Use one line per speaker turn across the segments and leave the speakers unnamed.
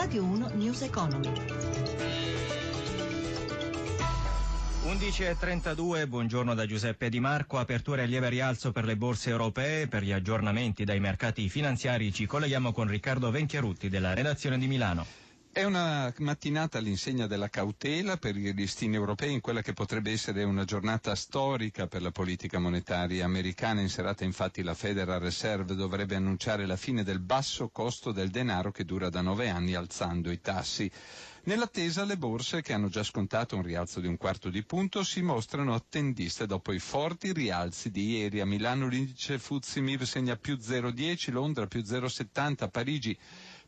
Radio 1 News Economy.
11.32, buongiorno da Giuseppe Di Marco, apertura e lieve rialzo per le borse europee, per gli aggiornamenti dai mercati finanziari ci colleghiamo con Riccardo Venchiarutti della redazione di Milano.
È una mattinata all'insegna della cautela per i listini europei in quella che potrebbe essere una giornata storica per la politica monetaria americana. In serata infatti la Federal Reserve dovrebbe annunciare la fine del basso costo del denaro che dura da nove anni alzando i tassi. Nell'attesa le borse, che hanno già scontato un rialzo di un quarto di punto, si mostrano attendiste dopo i forti rialzi di ieri. A Milano l'indice Fuzzi Miv segna più 0,10, Londra più 0,70, Parigi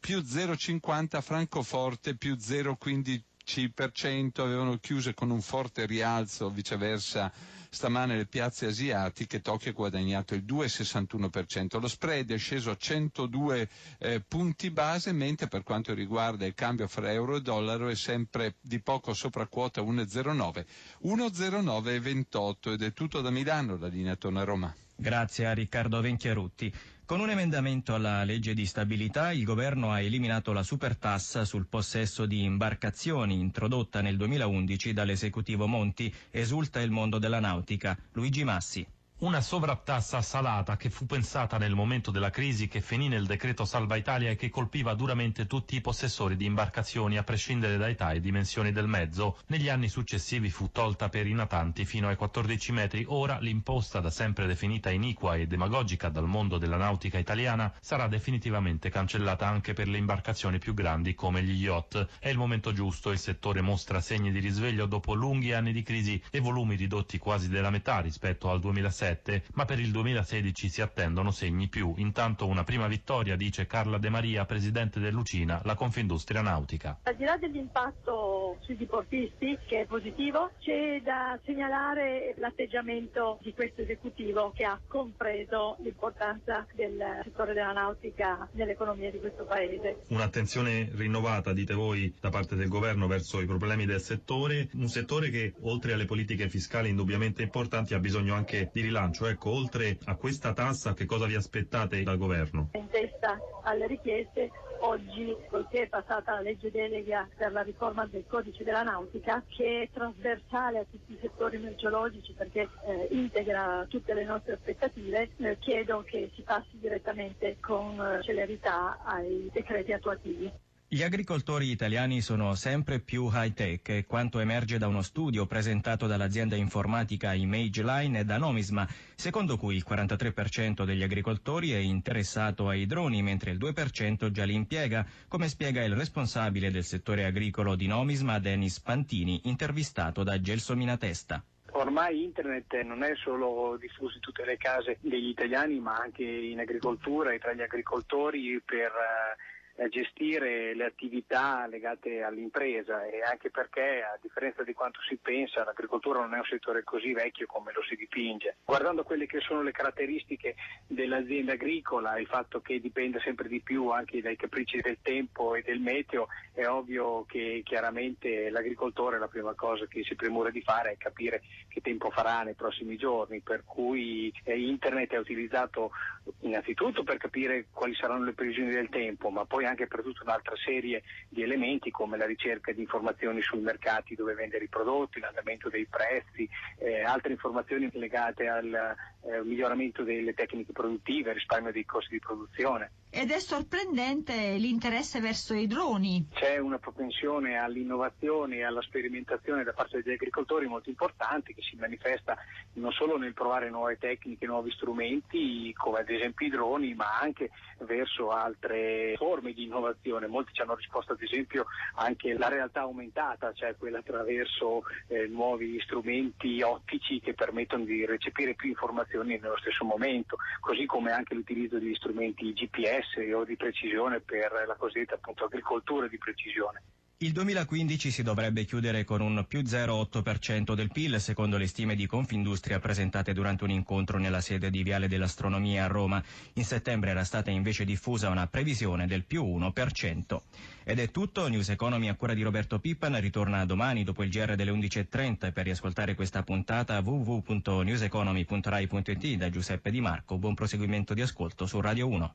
più 0,50 Francoforte, più 0,15%, avevano chiuso con un forte rialzo, viceversa stamane le piazze asiatiche, Tokyo ha guadagnato il 2,61%, lo spread è sceso a 102 eh, punti base, mentre per quanto riguarda il cambio fra euro e dollaro è sempre di poco sopra quota 1,09, 1,09,28 ed è tutto da Milano, la linea torna a Roma.
Grazie a Riccardo Venchiarutti. Con un emendamento alla legge di stabilità il governo ha eliminato la supertassa sul possesso di imbarcazioni introdotta nel 2011 dall'esecutivo Monti, esulta il mondo della nautica. Luigi Massi.
Una sovrattassa salata che fu pensata nel momento della crisi che finì nel decreto Salva Italia e che colpiva duramente tutti i possessori di imbarcazioni a prescindere da età e dimensioni del mezzo. Negli anni successivi fu tolta per i natanti fino ai 14 metri. Ora l'imposta, da sempre definita iniqua e demagogica dal mondo della nautica italiana, sarà definitivamente cancellata anche per le imbarcazioni più grandi come gli yacht. È il momento giusto, il settore mostra segni di risveglio dopo lunghi anni di crisi e volumi ridotti quasi della metà rispetto al 2006 2017, ma per il 2016 si attendono segni più. Intanto una prima vittoria, dice Carla De Maria, presidente dell'Ucina, la Confindustria Nautica.
Al di là dell'impatto sui diportisti, che è positivo, c'è da segnalare l'atteggiamento di questo esecutivo che ha compreso l'importanza del settore della nautica nell'economia di questo paese.
Un'attenzione rinnovata, dite voi, da parte del governo verso i problemi del settore, un settore che oltre alle politiche fiscali indubbiamente importanti ha bisogno anche di rilanciare bilancio. Ecco, oltre a questa tassa, che cosa vi aspettate dal governo?
In testa alle richieste, oggi, poiché è passata la legge delega per la riforma del codice della nautica, che è trasversale a tutti i settori merceologici perché eh, integra tutte le nostre aspettative, eh, chiedo che si passi direttamente con eh, celerità ai decreti attuativi.
Gli agricoltori italiani sono sempre più high-tech quanto emerge da uno studio presentato dall'azienda informatica ImageLine e da Nomisma, secondo cui il 43% degli agricoltori è interessato ai droni mentre il 2% già li impiega, come spiega il responsabile del settore agricolo di Nomisma, Denis Pantini, intervistato da Gelso Minatesta.
Ormai internet non è solo diffuso in tutte le case degli italiani ma anche in agricoltura e tra gli agricoltori per uh, gestire le attività legate all'impresa e anche perché a differenza di quanto si pensa l'agricoltura non è un settore così vecchio come lo si dipinge. Guardando quelle che sono le caratteristiche dell'azienda agricola, il fatto che dipende sempre di più anche dai capricci del tempo e del meteo, è ovvio che chiaramente l'agricoltore la prima cosa che si premura di fare è capire che tempo farà nei prossimi giorni, per cui eh, internet è utilizzato innanzitutto per capire quali saranno le previsioni del tempo, ma poi anche per tutta un'altra serie di elementi come la ricerca di informazioni sui mercati dove vendere i prodotti, l'andamento dei prezzi, eh, altre informazioni legate al eh, miglioramento delle tecniche produttive, risparmio dei costi di produzione.
Ed è sorprendente l'interesse verso i droni.
C'è una propensione all'innovazione e alla sperimentazione da parte degli agricoltori molto importante che si manifesta non solo nel provare nuove tecniche, nuovi strumenti come ad esempio i droni, ma anche verso altre forme di innovazione. Molti ci hanno risposto ad esempio anche la realtà aumentata, cioè quella attraverso eh, nuovi strumenti ottici che permettono di recepire più informazioni nello stesso momento, così come anche l'utilizzo di strumenti GPS o di precisione per la cosiddetta appunto, agricoltura di precisione.
Il 2015 si dovrebbe chiudere con un più 0,8% del PIL, secondo le stime di Confindustria presentate durante un incontro nella sede di Viale dell'Astronomia a Roma. In settembre era stata invece diffusa una previsione del più 1%. Ed è tutto, News Economy a cura di Roberto Pippan ritorna domani dopo il GR delle 11.30 per riascoltare questa puntata www.newseconomy.rai.it da Giuseppe Di Marco. Buon proseguimento di ascolto su Radio 1.